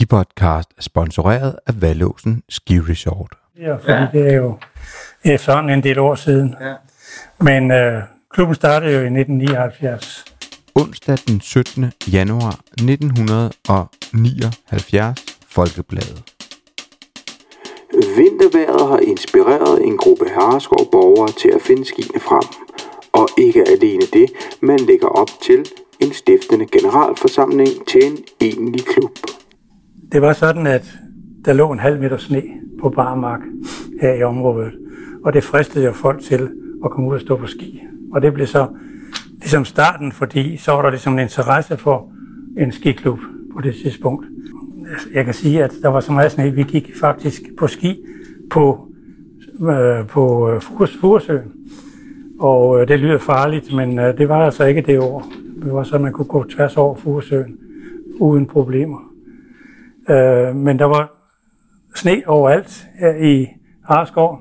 Skipodcast er sponsoreret af Valåsen Ski Resort. Ja, fordi ja. det er jo efterhånden en del år siden. Ja. Men øh, klubben startede jo i 1979. Onsdag den 17. januar 1979, Folkebladet. Vinterværet har inspireret en gruppe Harskov borgere til at finde skiene frem. Og ikke alene det, man lægger op til en stiftende generalforsamling til en egentlig klub. Det var sådan, at der lå en halv meter sne på barmark her i området. Og det fristede jo folk til at komme ud og stå på ski. Og det blev så ligesom starten, fordi så var der ligesom en interesse for en skiklub på det tidspunkt. Altså, jeg kan sige, at der var så meget sne, vi gik faktisk på ski på, øh, på øh, Furs, Furesøen. Og øh, det lyder farligt, men øh, det var altså ikke det år. Det var så, at man kunne gå tværs over Furesøen uden problemer. Øh, men der var sne overalt her i Harskov.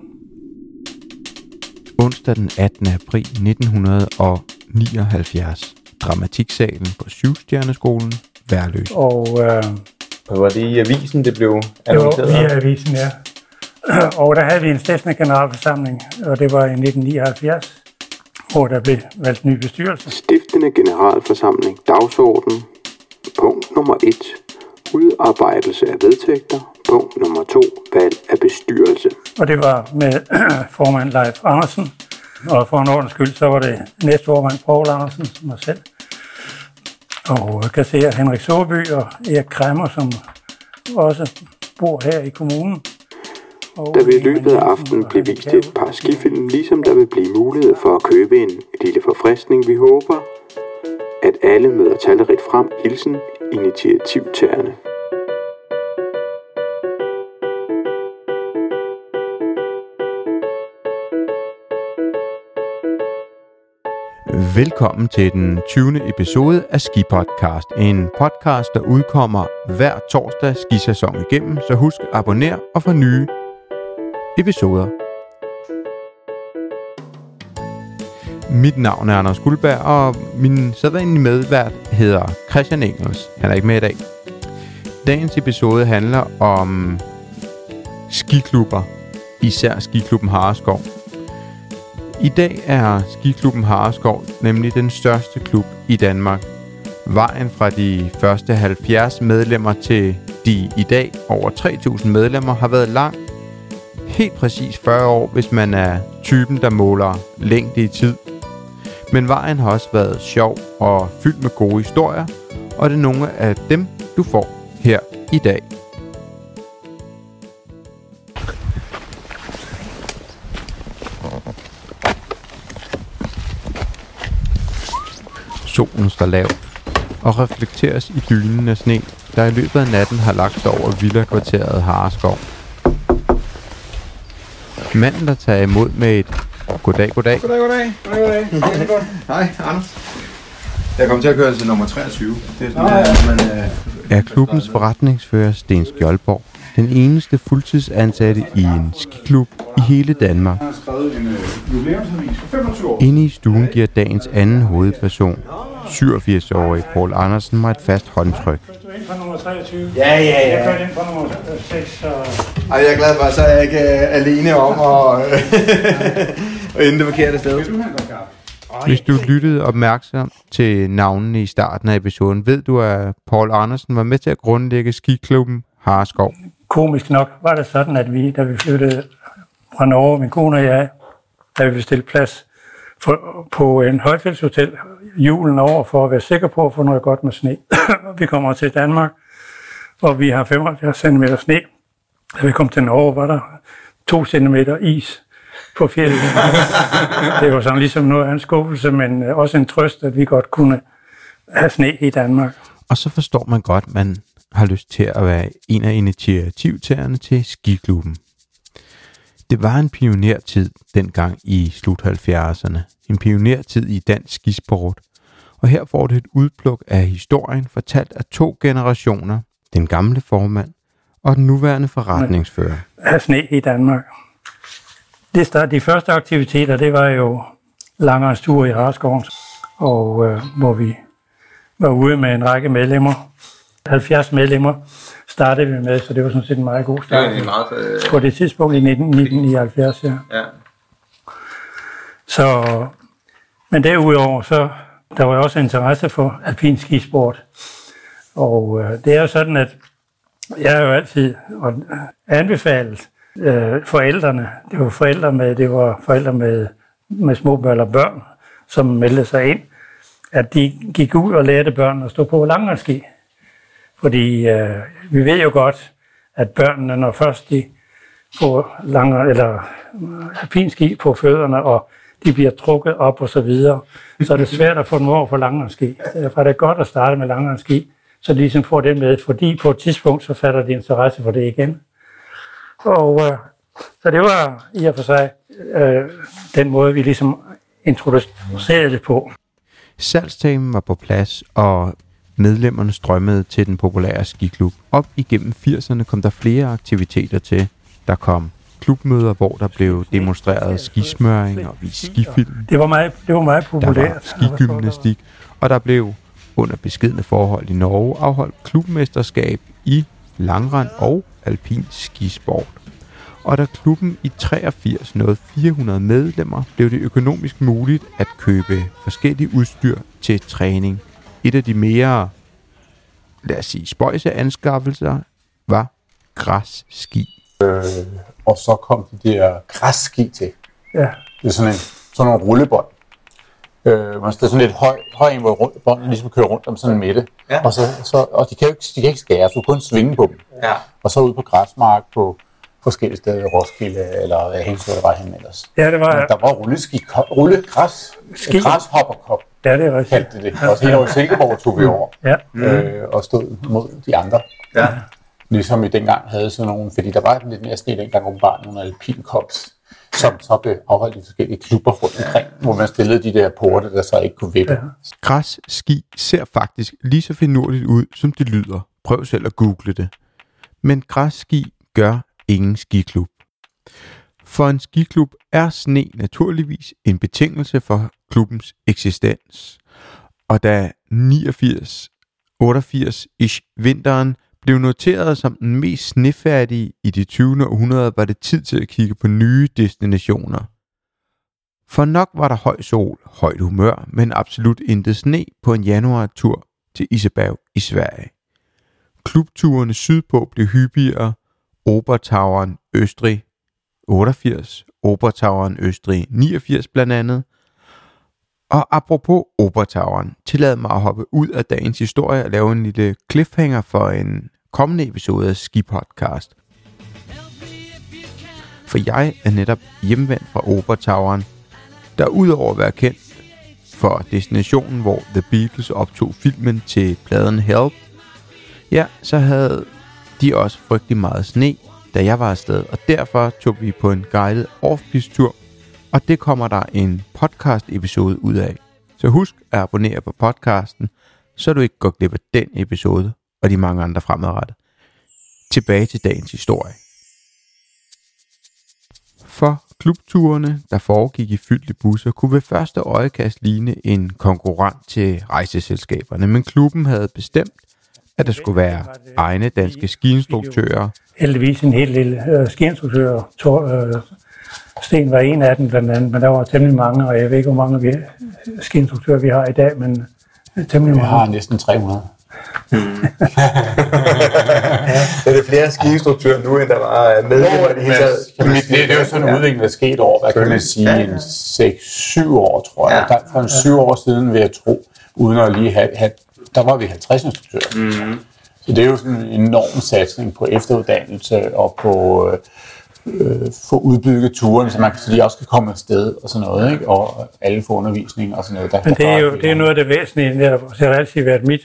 Onsdag den 18. april 1979. Dramatiksalen på Syvstjerneskolen, Værløs. Og øh, Og var det i avisen, det blev det var annonceret? via avisen, ja. Og der havde vi en stiftende generalforsamling, og det var i 1979, hvor der blev valgt ny bestyrelse. Stiftende generalforsamling dagsorden. Punkt nummer 1. Udarbejdelse af vedtægter. Punkt nummer 2. Valg af bestyrelse. Og det var med formand Leif Andersen, og for en ordens skyld, så var det næstformand Poul Andersen, som var selv. Og kasserer Henrik Såby og Erik Kremmer, som også bor her i kommunen. Og Der vil i løbet af aftenen blive vist et par skifilm, ligesom der vil blive mulighed for at købe en lille forfriskning. Vi håber, at alle møder talrigt frem. Hilsen initiativtagerne. Velkommen til den 20. episode af Ski Podcast. En podcast, der udkommer hver torsdag skisæson igennem, så husk at abonnere og få nye episoder. Mit navn er Anders Guldberg, og min sædvanlige medvært hedder Christian Engels. Han er ikke med i dag. Dagens episode handler om skiklubber, især skiklubben Hareskov. I dag er skiklubben Hareskov nemlig den største klub i Danmark. Vejen fra de første 70 medlemmer til de i dag over 3.000 medlemmer har været lang. Helt præcis 40 år, hvis man er typen, der måler længde i tid. Men vejen har også været sjov og fyldt med gode historier, og det er nogle af dem, du får her i dag. Solen står lav og reflekteres i dynen af sne, der i løbet af natten har lagt sig over villakvarteret Hareskov. Manden, der tager imod med et goddag, goddag, Goddag, goddag. Goddag, goddag. Hej, Anders. Jeg kom til at køre til nummer 23. Det er sådan, Nå, at man... Øh, er klubbens forretningsfører Sten Skjoldborg den eneste fuldtidsansatte i en skiklub i hele Danmark. har skrevet en øh, jubilæumsavis for 25 år. Inde i stuen giver dagens anden hovedperson, 87-årige Paul Andersen, mig et fast håndtryk. 23. Ja, ja, Jeg ja. kørte ind på nummer 6, og Ej, jeg er glad for, at så er jeg ikke øh, alene om at, at ende det forkerte sted. Hvis du lyttede opmærksom til navnene i starten af episoden, ved du, at Paul Andersen var med til at grundlægge skiklubben Hareskov. komisk nok var det sådan, at vi, da vi flyttede fra Norge, min kone og jeg, da vi bestilte plads for, på en højfældshotel julen over, for at være sikker på at få noget godt med sne. vi kommer til Danmark, og vi har 75 cm sne. Da vi kom til Norge, var der 2 cm is på fjellet. det var sådan ligesom noget af en skuffelse, men øh, også en trøst, at vi godt kunne have sne i Danmark. Og så forstår man godt, at man har lyst til at være en af initiativtagerne til skiklubben. Det var en pionertid dengang i slut 70'erne. En pionertid i dansk skisport. Og her får du et udpluk af historien fortalt af to generationer. Den gamle formand og den nuværende forretningsfører. have sne i Danmark. Det start, de første aktiviteter, det var jo langere i Harskoven, og øh, hvor vi var ude med en række medlemmer 70 medlemmer startede vi med, så det var sådan set en meget god Det start. er en meget... Øh, På det tidspunkt i 19, 1979, ja. ja. Så, men derudover, så der var også interesse for alpin skisport. Og øh, det er jo sådan, at jeg har jo altid anbefalet øh, forældrene, det var forældre med, det var forældre med, med små børn børn, som meldte sig ind, at de gik ud og lærte børn at stå på langrendsski. Fordi øh, vi ved jo godt, at børnene, når først de får langer, eller øh, alpinski på fødderne, og de bliver trukket op og så videre, så er det svært at få dem over på langrendsski. Derfor er det godt at starte med langrendsski, så de ligesom får det med, fordi på et tidspunkt, så fatter de interesse for det igen. Og øh, så det var i og for sig øh, den måde, vi ligesom introducerede det på. Salgstagen var på plads, og medlemmerne strømmede til den populære skiklub. Op igennem 80'erne kom der flere aktiviteter til. Der kom klubmøder, hvor der blev demonstreret skismøring og vist skifilm. Det var meget, det var meget Der populært. var skigymnastik, og der blev under beskedne forhold i Norge afholdt klubmesterskab i langrend og alpin skisport. Og da klubben i 83 nåede 400 medlemmer, blev det økonomisk muligt at købe forskellige udstyr til træning. Et af de mere, lad os sige, spøjse anskaffelser var græsski. Og så kom de der græsski til. Ja, Det er sådan, en, sådan nogle rullebånd. Øh, man står sådan lidt høj, høj en, hvor rundt, båndet ligesom kører rundt om sådan en midte. Ja. Og, så, så, og de, kan jo ikke, de kan ikke skære, du kan kun svinge på dem. Ja. Og så ud på græsmark på forskellige steder, Roskilde eller helt så var henne ellers. ja det var, Der var rulleski, rullegræs, Ski. græshopperkop ja, det er rigtigt. kaldte det det. Også helt over i Silkeborg tog vi over Ja, øh, og stod mod de andre. Ja. Ligesom vi dengang havde sådan nogle, fordi der var lidt mere sne dengang åbenbart nogle alpinkops, som så blev afholdt i forskellige klubber rundt omkring, hvor man stillede de der porte, der så ikke kunne vippe. Ja. Græsski ser faktisk lige så finurligt ud, som det lyder. Prøv selv at google det. Men græsski gør ingen skiklub. For en skiklub er sne naturligvis en betingelse for klubbens eksistens. Og da 89-88-ish vinteren blev noteret som den mest snefærdige i det 20. århundrede, var det tid til at kigge på nye destinationer. For nok var der høj sol, højt humør, men absolut intet sne på en januartur til Isabel i Sverige. Klubturene sydpå blev hyppigere. Obertauern Østrig 88, Obertauern Østrig 89 blandt andet. Og apropos Obertauern, tillad mig at hoppe ud af dagens historie og lave en lille cliffhanger for en kommende episode af Ski Podcast. For jeg er netop hjemvendt fra Obertauern, der udover at være kendt for destinationen, hvor The Beatles optog filmen til pladen Help, ja, så havde de også frygtelig meget sne, da jeg var afsted, og derfor tog vi på en guided off tur, og det kommer der en podcast-episode ud af. Så husk at abonnere på podcasten, så du ikke går glip af den episode og de mange andre fremadrettet. Tilbage til dagens historie. For klubturene, der foregik i fyldte busser, kunne ved første øjekast ligne en konkurrent til rejseselskaberne, men klubben havde bestemt, at der skulle være egne danske skiinstruktører, heldigvis en helt lille øh, øh, Sten var en af dem blandt andet, men der var temmelig mange, og jeg ved ikke, hvor mange vi, skiinstruktører vi har i dag, men temmelig Vi mange. har næsten 300. Er det flere skiinstruktører nu, end der var medlemmer i det hele taget? det, det, det er jo sådan en udvikling, der er sket over, hvad kan man sige, Ja, ja. en 6-7 år, tror jeg. Ja. Der, for en 7 år siden, vil jeg tro, uden at lige have, have der var vi 50 instruktører. Mm. Så det er jo sådan en enorm satsning på efteruddannelse og på øh, øh, få udbygget turen, så man så de også kan komme afsted og sådan noget, ikke? og alle får undervisning og sådan noget. Der, Men det er jo det er noget af det væsentlige, netop, det har altid været mit,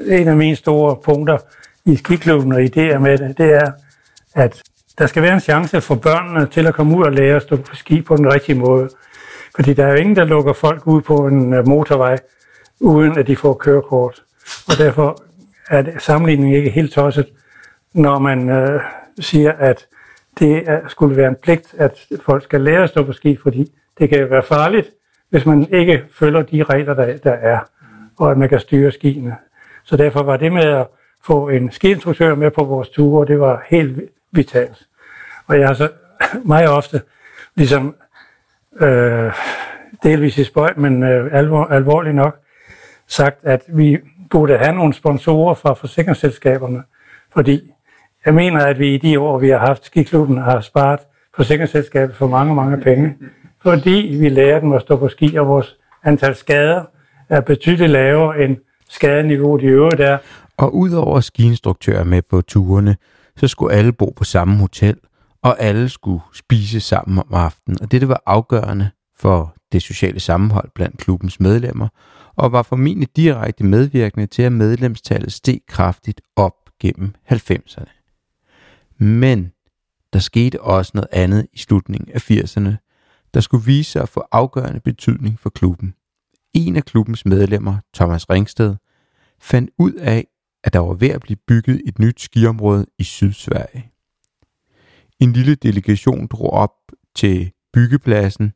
en af mine store punkter i skiklubben og idéer med det, det er, at der skal være en chance for børnene til at komme ud og lære at stå på ski på den rigtige måde. Fordi der er jo ingen, der lukker folk ud på en øh, motorvej, uden at de får kørekort. Og derfor er det, sammenligningen ikke helt tosset, når man øh, siger, at det er, skulle være en pligt, at folk skal lære at stå på ski, fordi det kan jo være farligt, hvis man ikke følger de regler, der, der er, og at man kan styre skiene. Så derfor var det med at få en skiinstruktør med på vores ture, og det var helt vitalt. Og jeg har så meget ofte, ligesom øh, delvis i spøj, men øh, alvor, alvorligt nok, sagt, at vi burde have nogle sponsorer fra forsikringsselskaberne, fordi jeg mener, at vi i de år, vi har haft skiklubben, har sparet forsikringsselskabet for mange, mange penge, fordi vi lærer dem at stå på ski, og vores antal skader er betydeligt lavere end skadeniveauet i øvrigt er. Og udover skiinstruktører med på turene, så skulle alle bo på samme hotel, og alle skulle spise sammen om aftenen. Og det var afgørende for det sociale sammenhold blandt klubbens medlemmer, og var formentlig direkte medvirkende til, at medlemstallet steg kraftigt op gennem 90'erne. Men der skete også noget andet i slutningen af 80'erne, der skulle vise sig at få afgørende betydning for klubben. En af klubbens medlemmer, Thomas Ringsted, fandt ud af, at der var ved at blive bygget et nyt skiområde i Sydsverige. En lille delegation drog op til byggepladsen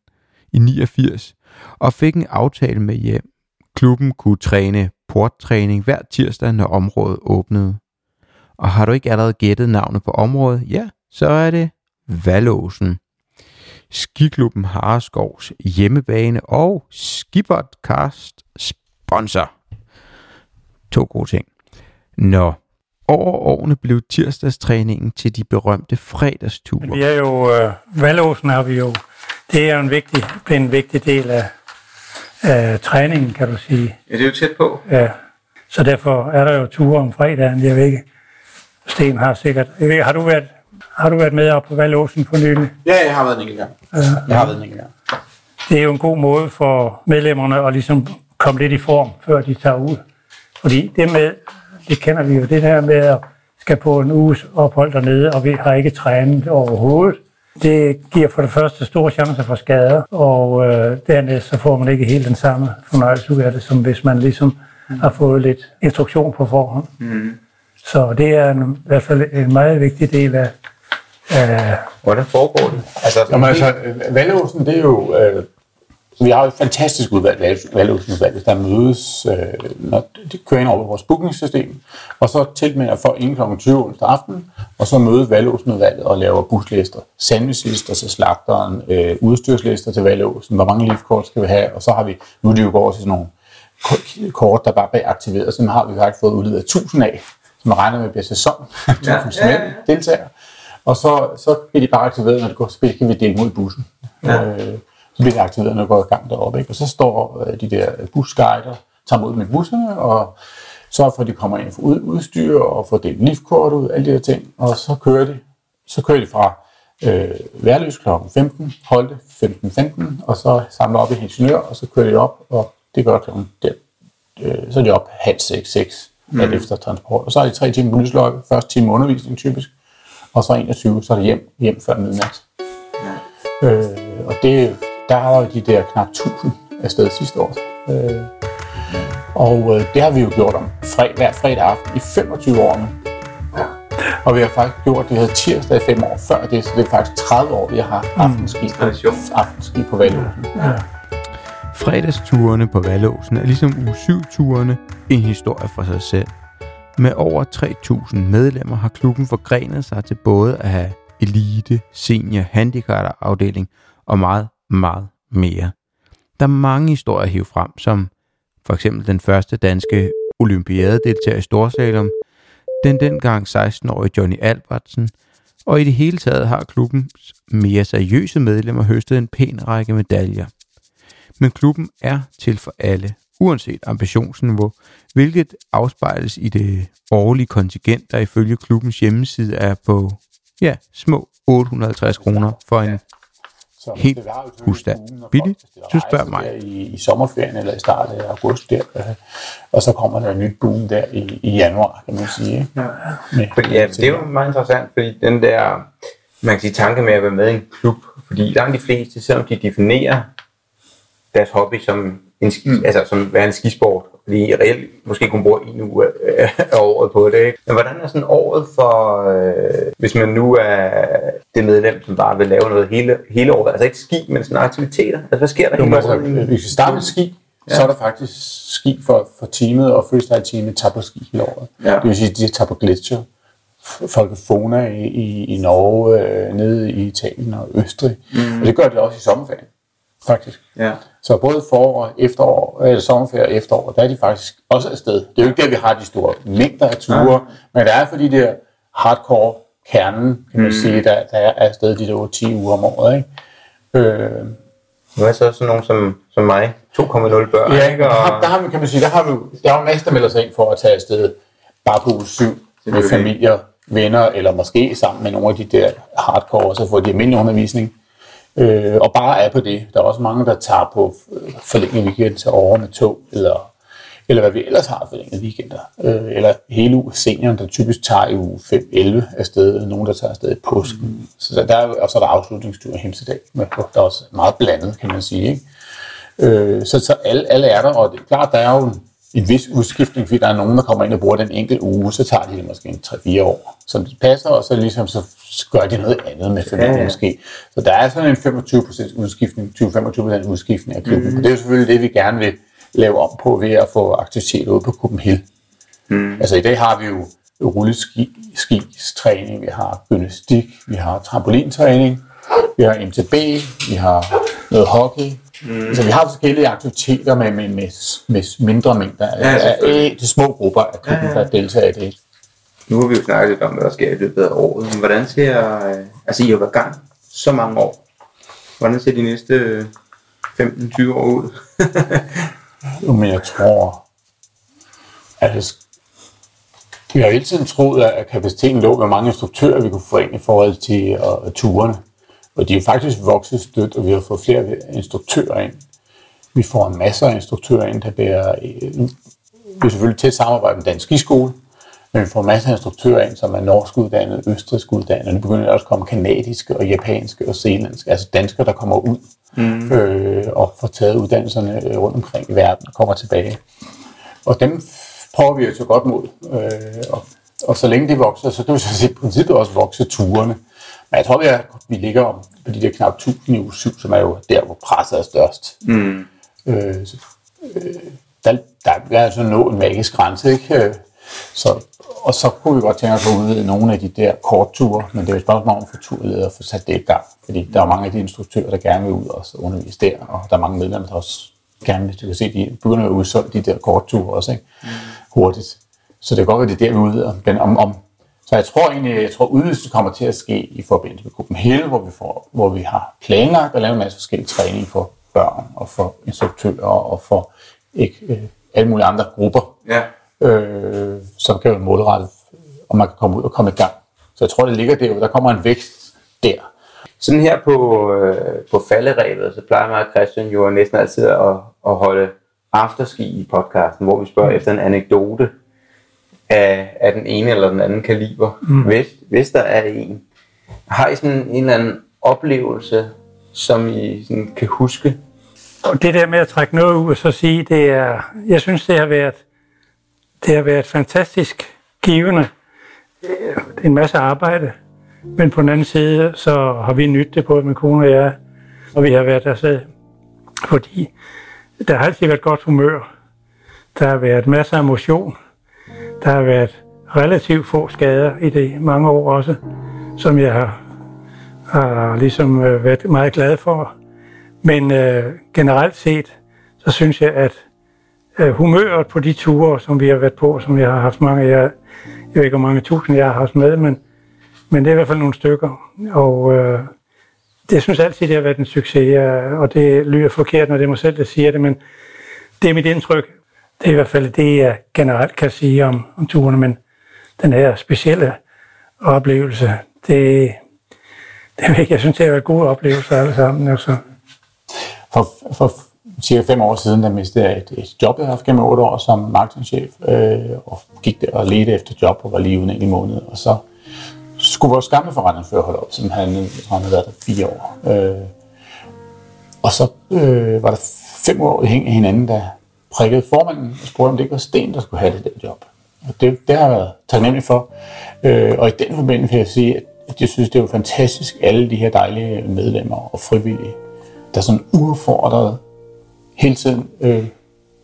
i 89 og fik en aftale med hjem. Klubben kunne træne porttræning hver tirsdag, når området åbnede. Og har du ikke allerede gættet navnet på området? Ja, så er det Valåsen. Skiklubben Hareskovs hjemmebane og Skibotcast sponsor. To gode ting. Nå, over årene blev tirsdagstræningen til de berømte fredagsture. Vi er jo, øh, Valåsen har vi jo, det er jo en vigtig, en vigtig del af, af træningen, kan du sige. Ja, det er jo tæt på. Ja. Så derfor er der jo ture om fredagen. Jeg ved ikke, Sten har sikkert... Jeg ved, har, du været, har du været med op på Valåsen for nylig? Ja, jeg har været en gang. Jeg har været en gang. Det er jo en god måde for medlemmerne at ligesom komme lidt i form, før de tager ud. Fordi det med, det kender vi jo, det der med at skal på en uges ophold dernede, og vi har ikke trænet overhovedet. Det giver for det første store chancer for skader, og øh, dernæst så får man ikke helt den samme fornøjelse ud af det, som hvis man ligesom har fået lidt instruktion på forhånd. Mm. Så det er en, i hvert fald en meget vigtig del af, af Hvordan foregår det? Altså, Jamen altså, Valåsen, det er jo... Øh, vi har jo et fantastisk udvalg, Valg- Valåsenudvalg, der mødes, øh, når de kører ind over vores bookingsystem, og så tilmelder for inden kl. 20 onsdag aften, og så mødes Valåsenudvalget og laver buslister, sandwichlister til slagteren, øh, udstyrslister til Valåsen, hvor mange livkort skal vi have, og så har vi, nu er de jo går til sådan nogle ko- kort, der bare bliver aktiveret, så har vi faktisk fået udledet 1000 af, som man regner med bliver sæson, 1000 Ja, ja, ja. deltagere. Og så, så bliver de bare aktiveret, når det går spil, kan vi dele mod bussen. Ja. Øh, så bliver de aktiveret, når det går i gang deroppe. Ikke? Og så står øh, de der busguider, tager mod med busserne, og sørger for, at de kommer ind får ud, udstyr, og får delt liftkort ud, alle de her ting. Og så kører de, så kører de fra øh, Værløs kl. 15, Holte 15.15, og så samler op i Helsingør, og så kører de op, og det gør klokken der. Øh, så er de op halv seks, seks, mm. alt efter transport. Og så er de tre timer på lysløjpe, første time undervisning typisk, og så 21, så er det hjem, hjem før midnat. Øh, og det, der var jo de der knap 1000 afsted sidste år. Øh, og øh, det har vi jo gjort om fred, hver fredag aften i 25 år nu. Og vi har faktisk gjort det her tirsdag i fem år før det, så det er faktisk 30 år, vi har haft aftenski, Tradition. aftenski på Valåsen. Fredagsturene på Valåsen er ligesom uge 7-turene en historie for sig selv. Med over 3.000 medlemmer har klubben forgrenet sig til både at have elite, senior, handicapafdeling og meget, meget mere. Der er mange historier at hive frem, som for eksempel den første danske olympiadedeltager i Storsalum, den dengang 16-årige Johnny Albertsen, og i det hele taget har klubbens mere seriøse medlemmer høstet en pæn række medaljer. Men klubben er til for alle, uanset ambitionsniveau, hvilket afspejles i det årlige kontingent, der ifølge klubbens hjemmeside er på ja, små 850 kroner for en Så Helt det husstand. Billigt? Du spørger mig. I, I sommerferien eller i starten af august der, øh, og så kommer der et nyt boom der i, i januar, kan man sige. Ikke? Med, Fordi, ja, det er jo meget interessant, fordi den der, man kan sige, tanke med at være med i en klub, fordi langt de fleste, selvom de definerer deres hobby som en ski, mm. altså som være en skisport, fordi I reelt måske kun bruger en uge af, året på det. Ikke? Men hvordan er sådan året for, øh, hvis man nu er det medlem, som bare vil lave noget hele, hele året, altså ikke ski, men sådan aktiviteter? Altså hvad sker der Jo, altså, året? vi skal starte med ski. ja. så er der faktisk ski for, for teamet, og freestyle-teamet tager på ski hele året. Ja. Det vil sige, at de tager på gletscher. Folkefona i, i, i Norge, øh, nede i Italien og Østrig. Mm. Og det gør de også i sommerferien, faktisk. Ja. Så både forår, efterår, eller sommerferie og efterår, der er de faktisk også afsted. Det er jo ikke der, vi har de store mængder af ture, ja. men der er fordi det er hardcore kernen, kan man mm. sige, der, der er afsted de der 10 uger om året. Ikke? Øh, Nu er så sådan nogen som, som mig, 2,0 børn, Ja, ikke? der, Og, har, der, har, kan man sige, der har vi, der er jo en masse, der melder sig ind for at tage afsted bare på uge 7 med familier, venner, eller måske sammen med nogle af de der hardcore, så får de almindelig undervisning. Øh, og bare er på det. Der er også mange, der tager på øh, forlænget weekend til over med tog, eller, eller hvad vi ellers har af forlængede weekender. Øh, eller hele uge senioren, der typisk tager i uge 5-11 afsted, nogen der tager afsted i påsken. Mm. Så der, der er, og så er der afslutningstur i Hemsedal, med, der er også meget blandet, kan man sige. Ikke? Øh, så, så alle, alle er der, og det er klart, der er jo en, en vis udskiftning, fordi der er nogen, der kommer ind og bruger den enkelt uge, så tager de det måske en 3-4 år, som det passer, og så ligesom så gør de noget andet med familien Ja, ja, måske. Så der er sådan en 25% udskiftning, 20-25% udskiftning af klubben, mm. og det er jo selvfølgelig det, vi gerne vil lave om på ved at få aktivitet ude på Copenhagen. Mm. Altså i dag har vi jo rulleski, skis-træning, vi har gymnastik, vi har trampolintræning, vi har MTB, vi har noget hockey. Mm. Så vi har forskellige aktiviteter med, med, med, med mindre mængder af, Ja, af, af de små grupper af klubben, Ja, ja. der deltager i det. nu har vi jo snakket lidt om, hvad der sker i løbet af året. Men hvordan ser... øh, Altså, I har været gang så mange år. Hvordan ser de næste øh, 15-20 år ud? Men jeg tror, altså, vi har hele tiden troet, at kapaciteten lå, hvor mange instruktører vi kunne få ind i forhold til uh, turene. Og de er faktisk vokset stødt, og vi har fået flere instruktører ind. Vi får en masse af instruktører ind, der bærer... øh, Vi er selvfølgelig tæt samarbejde med Dansk Skiskole, men vi får masser af instruktører ind, som er norsk uddannet, østrigsk uddannet. Nu begynder der også at komme kanadiske og japanske og zeelandske, altså danskere, der kommer ud mm. øh, og får taget uddannelserne øh, rundt omkring i verden og kommer tilbage. Og dem prøver vi jo så godt mod. Øh, og, og så længe de vokser, så kan vi så i princippet også vokse turene. Men jeg tror, vi, er, vi ligger om på de der knap 1000 i uge 7, som er jo der, hvor presset er størst. Mm. Øh, så, øh, der, der er altså nå en magisk grænse, ikke? Øh, Så, og så kunne vi godt tænke os at udvide nogle af de der kortture, men det er jo et spørgsmål om at få turleder og få sat det i gang. Fordi der er mange af de instruktører, der gerne vil ud og undervise der, og der er mange medlemmer, der også gerne vil. Du kan se, de begynder at udsolge de der kortture også, ikke? Mm. Hurtigt. Så det kan godt være, det er der, vi udvider. Men om, om, så jeg tror egentlig, jeg tror udvidelsen kommer til at ske i forbindelse med Copenhagen, hvor vi, får, hvor vi har planlagt at lave en masse forskellige træning for børn og for instruktører og for ikke, øh, alle mulige andre grupper, Ja. øh, som kan være målrettet, og man kan komme ud og komme i gang. Så jeg tror, det ligger der, der kommer en vækst der. Sådan her på, øh, på falderæbet, så plejer mig og Christian jo næsten altid at, at holde afterski i podcasten, hvor vi spørger mm. efter en anekdote af, af den ene eller den anden kaliber. Mm. Hvis, hvis der er en. Har I sådan en eller anden oplevelse, som I sådan kan huske? Og det der med at trække noget ud og så sige, det er, jeg synes, det har været, det har været fantastisk givende. Det er en masse arbejde, men på den anden side, så har vi nydt det, både min kone og jeg, og vi har været der så, fordi der har altid været godt humør. Der har været masser af motion. Der har været relativt få skader i det mange år også, som jeg har, har ligesom øh, været meget glad for. Men øh, generelt set, så synes jeg, at øh, humøret på de ture, som vi har været på, som jeg har haft mange, jeg, jeg ved ikke, hvor mange tusind jeg har haft med, men, men det er i hvert fald nogle stykker. Og øh, det jeg synes altid, det har været en succes, og det lyder forkert, når det er mig selv, der siger det, men det er mit indtryk. Det er i hvert fald det, jeg generelt kan sige om, om turene, men den her specielle oplevelse, det, det ved jeg, synes, det har været gode oplevelser alle sammen. Altså. For, for cirka fem år siden, der mistede jeg et, et job, jeg har haft gennem otte år som marketingchef, øh, og gik der og ledte efter job og var lige uden en i måned. Og så skulle vores gamle forretningsfører holde op, som han, han havde været der fire år. Øh, og så øh, var der fem år i hæng af hinanden, der prikkede formanden og spurgte, om det ikke var Sten, der skulle have det der job. Og det, det har jeg været taknemmelig for. Øh, og i den forbindelse vil jeg sige, at jeg synes, det er jo fantastisk, alle de her dejlige medlemmer og frivillige, der sådan uaffordret hele tiden øh,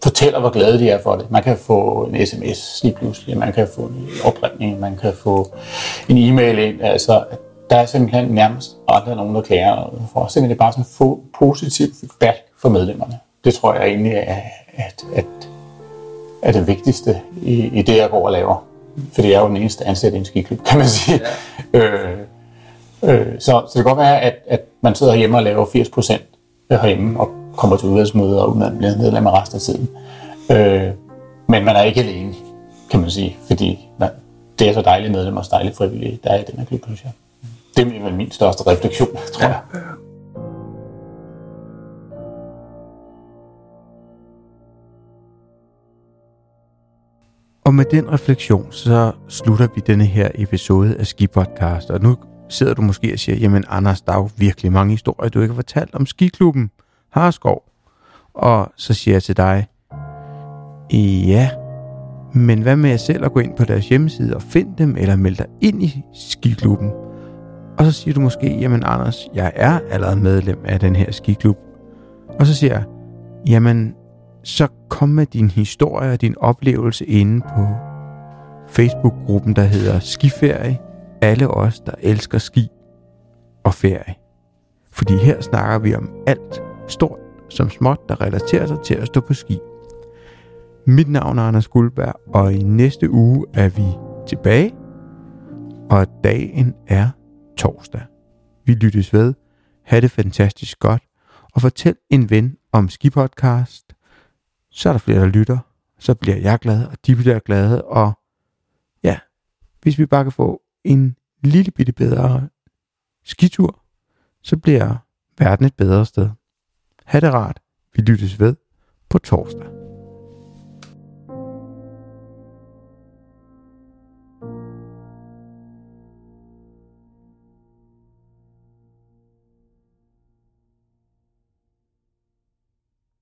fortæller, hvor glade de er for det. Man kan få en sms lige pludselig, man kan få en opringning, man kan få en e-mail ind. Altså, der er simpelthen nærmest aldrig nogen, der klager for. Simpelthen bare sådan få positiv feedback for medlemmerne. Det tror jeg egentlig er, at, at, er det vigtigste i, i det, jeg går og laver. For det er jo den eneste ansat i en skiklub, kan man sige. Ja. Øh, øh, så, så det kan godt være, at, at man sidder hjemme og laver 80 procent herhjemme og kommer til udvalgsmøder, og man bliver medlem af resten af tiden. Øh, men man er ikke alene, kan man sige, fordi man, det er så dejligt medlem og så dejligt frivillige, der er i den her klub, synes jeg. Det er vel min største refleksion, tror ja. Og med den refleksion, så slutter vi denne her episode af Ski Podcast. Og nu sidder du måske og siger, jamen Anders, der er jo virkelig mange historier, du ikke har fortalt om skiklubben Harskov. Og så siger jeg til dig, ja, men hvad med at selv at gå ind på deres hjemmeside og finde dem, eller melde dig ind i skiklubben? Og så siger du måske, jamen Anders, jeg er allerede medlem af den her skiklub. Og så siger jeg, jamen så kom med din historie og din oplevelse inde på Facebook-gruppen, der hedder Skiferie. Alle os, der elsker ski og ferie. Fordi her snakker vi om alt stort som småt, der relaterer sig til at stå på ski. Mit navn er Anders Guldberg, og i næste uge er vi tilbage, og dagen er torsdag. Vi lyttes ved. Ha' det fantastisk godt, og fortæl en ven om Skipodcast. Så er der flere, der lytter. Så bliver jeg glad, og de bliver glade, og ja, hvis vi bare kan få en lille bitte bedre skitur, så bliver verden et bedre sted. Ha' det rart. Vi lyttes ved på torsdag.